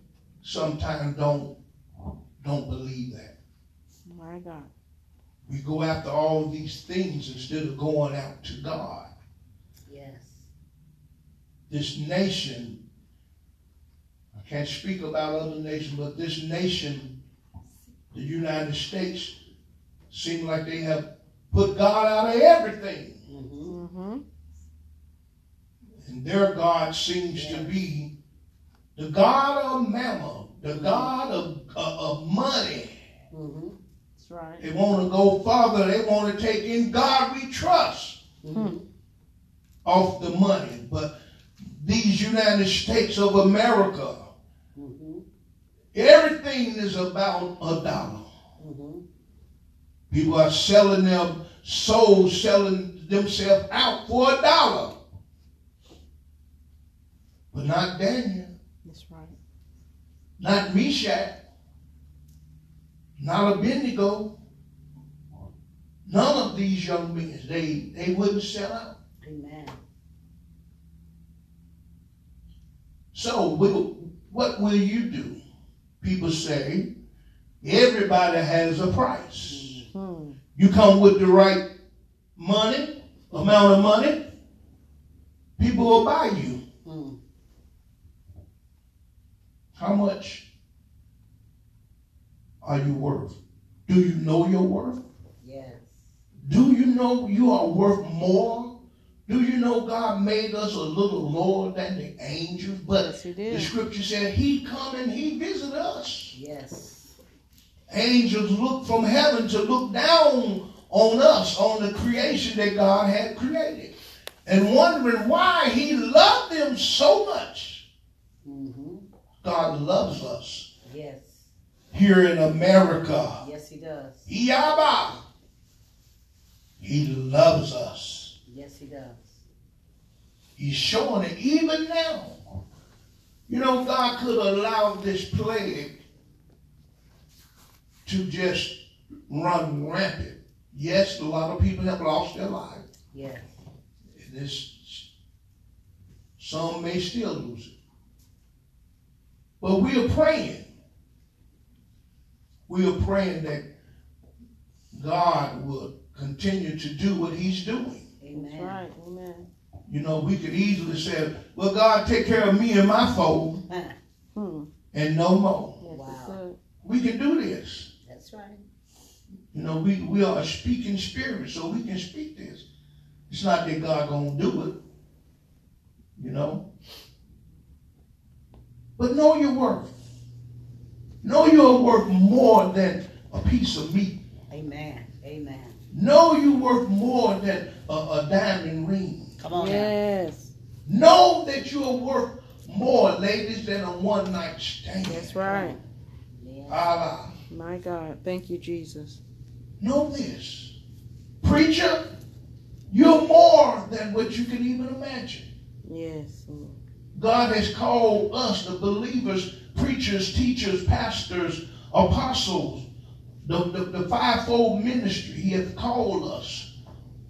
C: sometimes don't don't believe that.
B: My God.
C: We go after all these things instead of going out to God.
A: Yes.
C: this nation, I can't speak about other nations, but this nation, the United States, seem like they have put God out of everything.
A: Mm-hmm.
B: Mm-hmm.
C: And their God seems to be the God of mammon, the God of, of, of money.
A: Mm-hmm.
B: That's right.
C: They want to go farther. They want to take in God we trust
A: Mm-hmm.
C: off the money. But these United States of America,
A: Mm-hmm.
C: Everything is about a dollar.
A: Mm-hmm.
C: People are selling their souls, selling themselves out for a dollar. But not Daniel,
B: That's right.
C: not Meshach, not Abednego. None of these young men, they, they wouldn't sell out.
A: Amen.
C: So will, what will you do? People say everybody has a price.
B: Hmm.
C: You come with the right money, amount of money, people will buy you.
A: Mm.
C: How much are you worth? Do you know your worth?
A: Yes.
C: Do you know you are worth more? Do you know God made us a little lower than the angels? But
B: Yes, He
C: the scripture said He come and He visit us.
A: Yes.
C: Angels look from heaven to look down on us, on the creation that God had created, and wondering why He loved them so much.
A: Mm-hmm.
C: God loves us
A: Yes.
C: here in America.
A: Yes, he does.
C: Yaba. He loves us.
A: Yes, he does.
C: He's showing it even now. You know, God could allow this plague to just run rampant. Yes, a lot of people have lost their lives.
A: Yes.
C: And this, some may still lose it. But we are praying. We are praying that God will continue to do what He's doing.
B: That's right. Amen.
C: You know, we could easily say, well, God, take care of me and my foe
B: Hmm.
C: and no more.
B: Yes,
A: Wow.
C: We can do this.
A: That's right.
C: You know, we, we are a speaking spirit, so we can speak this. It's not that God gonna do it. You know? But know your worth. Know you're worth more than a piece of meat.
A: Amen. Amen.
C: Know you're worth more than a, a diamond ring.
A: Come on now.
B: Yes.
C: Know that you are worth more ladies than a one night stand.
B: That's right.
C: Allah.
B: My God. Thank you, Jesus.
C: Know this. Preacher, you're more than what you can even imagine.
B: Yes. Lord.
C: God has called us, the believers, preachers, teachers, pastors, apostles, the, the, the fivefold ministry. He has called us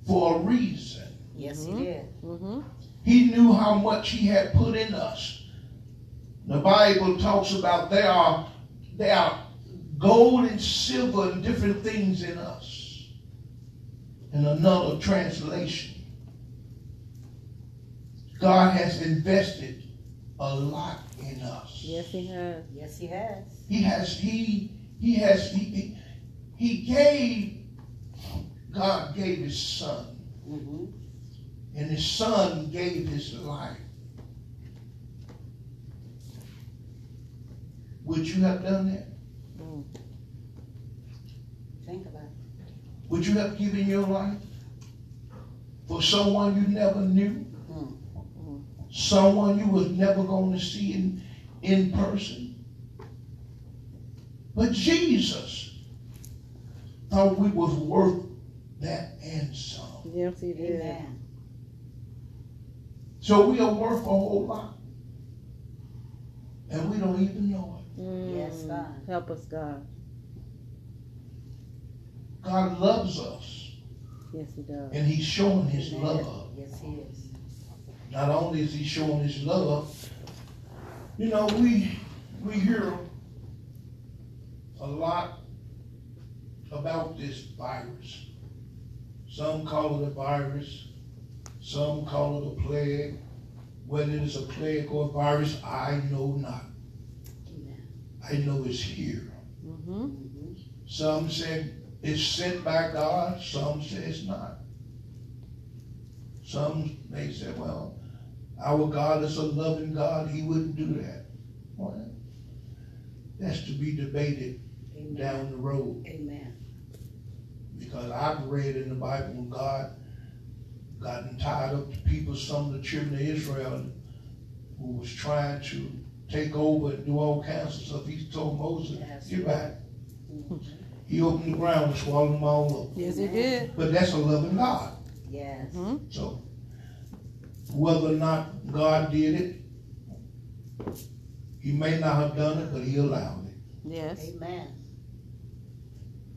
C: for a reason.
E: Yes,
B: Mhm.
E: he did.
B: Mm-hmm.
C: He knew how much he had put in us. The Bible talks about there are there are gold and silver and different things in us. In another translation, God has invested a lot in us.
B: Yes, He has.
E: Yes, he has.
C: He has he he has he he, he gave God gave his son
E: Mm-hmm.
C: and his son gave his life. Would you have done that?
E: Think about it.
C: Would you have given your life for someone you never knew?
E: Mm.
C: Someone you was never going to see in, in person? But Jesus thought we was worth that and some.
B: Yes, He did.
E: Amen.
C: So we are worth a whole lot. And we don't even know it.
B: Mm.
E: Yes, God.
B: Help us, God.
C: God loves us.
B: Yes, He does.
C: And he's showing his
E: Amen.
C: love.
E: Yes, he is.
C: Not only is he showing his love, you know, we we hear a lot about this virus. Some call it a virus, some call it a plague. Whether it is a plague or a virus, I know not. I know it's here.
B: Mm-hmm.
C: Some said it's sent by God, some say it's not. Some may say, well, our God is a loving God, he wouldn't do that. Well, that's to be debated
E: Amen.
C: down the road.
E: Amen.
C: Because I've read in the Bible when God gotten tied up the people, some of the children of Israel who was trying to take over and do all kinds of stuff. He told Moses,
E: Yes.
C: get back. He opened the ground and swallowed them all up.
B: Yes, He did.
C: But that's a loving God.
E: Yes.
B: Mm-hmm.
C: So whether or not God did it, he may not have done it, but he allowed it.
B: Yes.
E: Amen.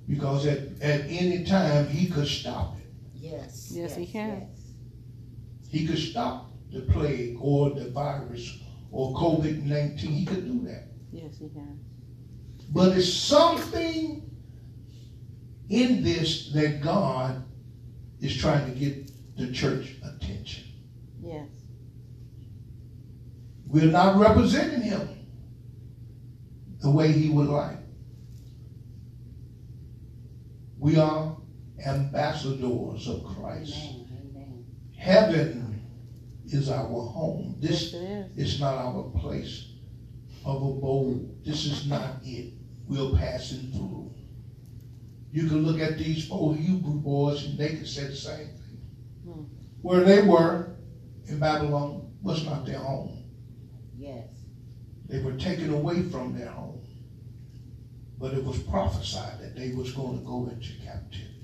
C: Because at, at any time he could stop it.
E: Yes.
B: Yes, he can.
E: yes.
C: He could stop the plague or the virus or COVID 19. He could do that.
B: Yes, He can.
C: But it's something in this that God is trying to get the church attention.
B: Yes.
C: We're not representing him the way he would like. We are ambassadors of Christ.
E: Amen. Amen.
C: Heaven is our home.
B: Yes,
C: This
B: it is.
C: is not our place of abode. This is not it. We're passing through. You can look at these four Hebrew boys and they can say the same thing.
B: Hmm.
C: Where they were in Babylon was not their home.
E: Yes.
C: They were taken away from their home. But it was prophesied that they was going to go into captivity.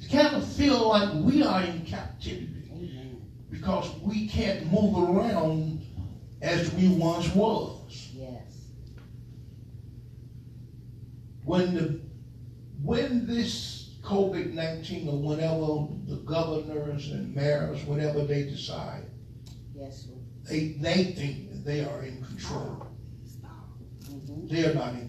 C: It kind of feel like we are in captivity
E: Amen.
C: because we can't move around as we once was.
E: Yes.
C: When the when this COVID nineteen or whenever the governors and mayors, whatever they decide,
E: Yes.
C: They they think that they are in control.
E: Mm-hmm.
C: They are not in control.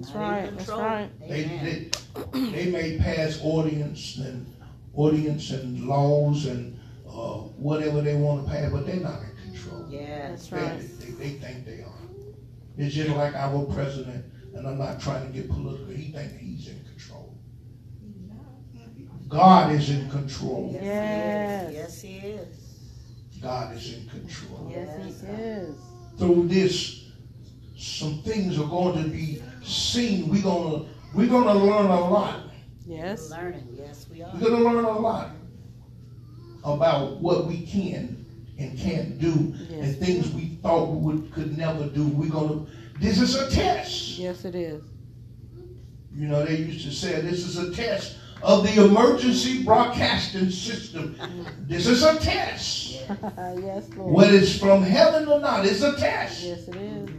B: That's
E: Not
B: right. That's right.
C: They, they, they may pass ordinance and ordinance and laws and uh, whatever they want to pass, but they're not in control.
E: Yeah,
B: That's right.
C: They, they, they think they are. It's just like our president, and I'm not trying to get political. He thinks he's in control. God is in control.
B: Yes.
E: Yes, he is.
C: God is in control.
B: Yes,
E: Yes.
B: He is.
C: Through this, some things are going to be seen. We're gonna we're gonna learn a lot.
B: Yes.
E: Learning. Yes, we are.
C: We're gonna learn a lot about what we can and can't do,
B: Yes.
C: and things we thought we would, could never do. We're gonna. This is a test.
B: Yes, it is.
C: You know, they used to say this is a test of the emergency broadcasting system. Mm-hmm. This is a test.
B: yes, Lord.
C: Whether it's from heaven or not, it's a test.
B: Yes, it is.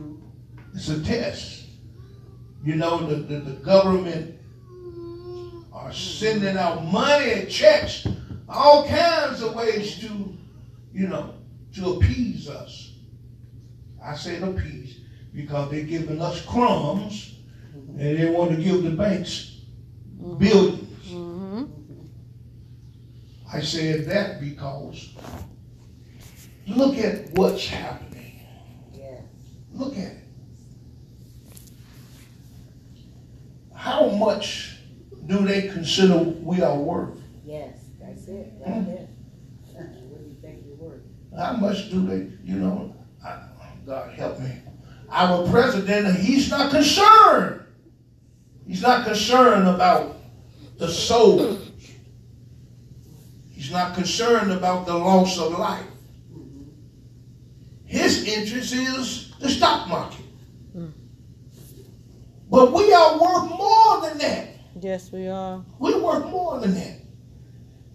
C: It's a test. You know, the, the, the government are sending out money and checks, all kinds of ways to, you know, to appease us. I say appease because they're giving us crumbs and they want to give the banks billions.
B: Mm-hmm.
C: I said that because look at what's happening.
E: Yes.
C: Look at it. How much do they consider we are worth?
E: Yes. That's it. Right hmm. there. what do you think you're worth?
C: How much do they, you know, I, God help me. Our president, he's not concerned. He's not concerned about the soul. He's not concerned about the loss of life. Mm-hmm. His interest is the stock market. But we are worth more than that.
B: Yes, we are.
C: We worth more than that.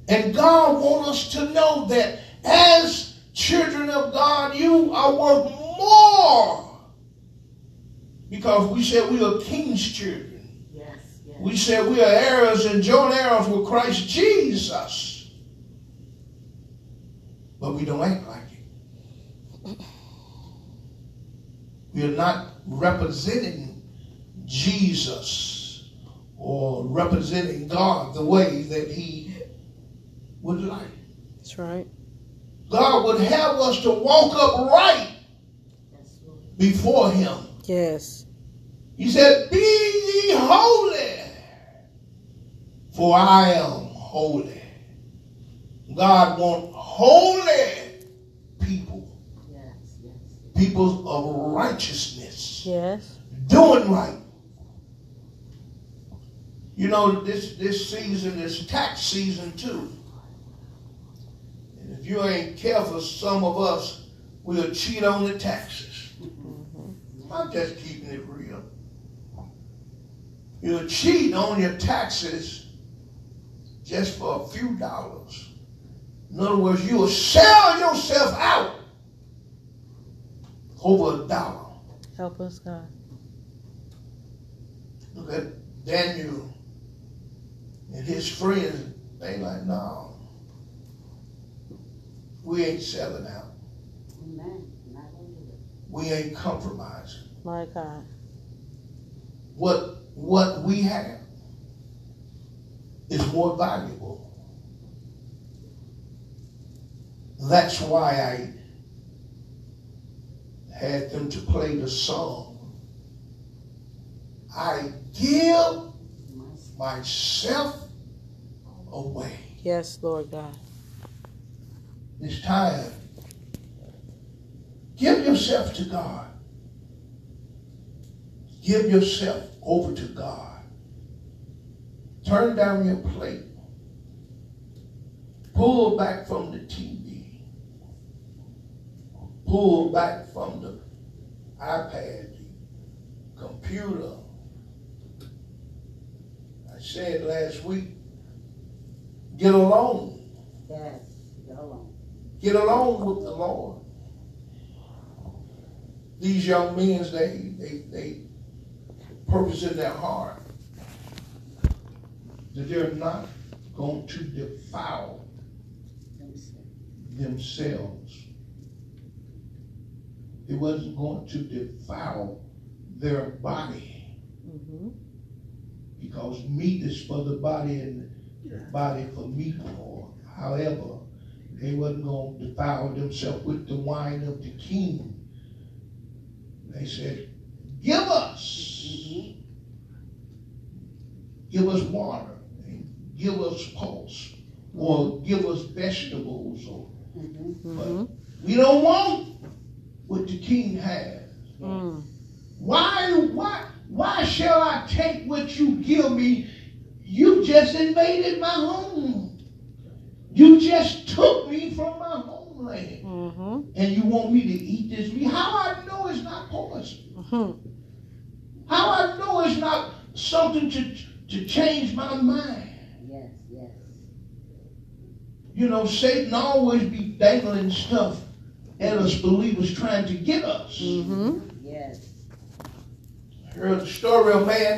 C: And God wants us to know that as children of God, you are worth more. Because we said we are king's children.
E: Yes. Yes.
C: We said we are heirs and joint heirs with Christ Jesus. But we don't act like it. We are not representing Jesus or representing God the way that He would like.
B: That's right.
C: God would have us to walk upright before Him.
B: Yes.
C: He said, Be ye holy, for I am holy. God wants holy people,
E: Yes. Yes.
C: people of righteousness,
B: Yes.
C: doing right. You know, this, this season is tax season too. And if you ain't careful, some of us will cheat on the taxes. Mm-hmm. I'm just keeping it real. You'll cheat on your taxes just for a few dollars. In other words, you will sell yourself out over a dollar.
B: Help us, God.
C: Look at Daniel and his friends. They like, no, we ain't selling out.
E: Amen. Not gonna do it.
C: We ain't compromising.
B: My God.
C: What what we have is more valuable. That's why I had them to play the song. I give
E: Myself.
C: Away.
B: Yes, Lord God.
C: It's time. Give yourself to God. Give yourself over to God. Turn down your plate. Pull back from the TV. Pull back from the iPad, the computer. I said last week, get alone.
E: Yes. Go on.
C: Get along with the Lord. These young men, they they they purpose in their heart that they're not going to defile
E: Themselves.
C: themselves. It wasn't going to defile their body
B: Mm-hmm.
C: because meat is for the body and body for meat or however they wasn't going to defile themselves with the wine of the king they said give us give us water and give us pulse or give us vegetables or
E: Mm-hmm.
B: Mm-hmm.
C: we don't want what the king has
B: Mm.
C: why, why, why shall I take what you give me? You just invaded my home. You just took me from my homeland.
B: Mm-hmm.
C: And you want me to eat this meat? How I know it's not poison?
B: Mm-hmm.
C: How I know it's not something to, to change my mind?
E: Yes, yes.
C: You know, Satan always be dangling stuff at us believers trying to get us.
B: Mm-hmm.
E: Yes.
C: I heard the story of man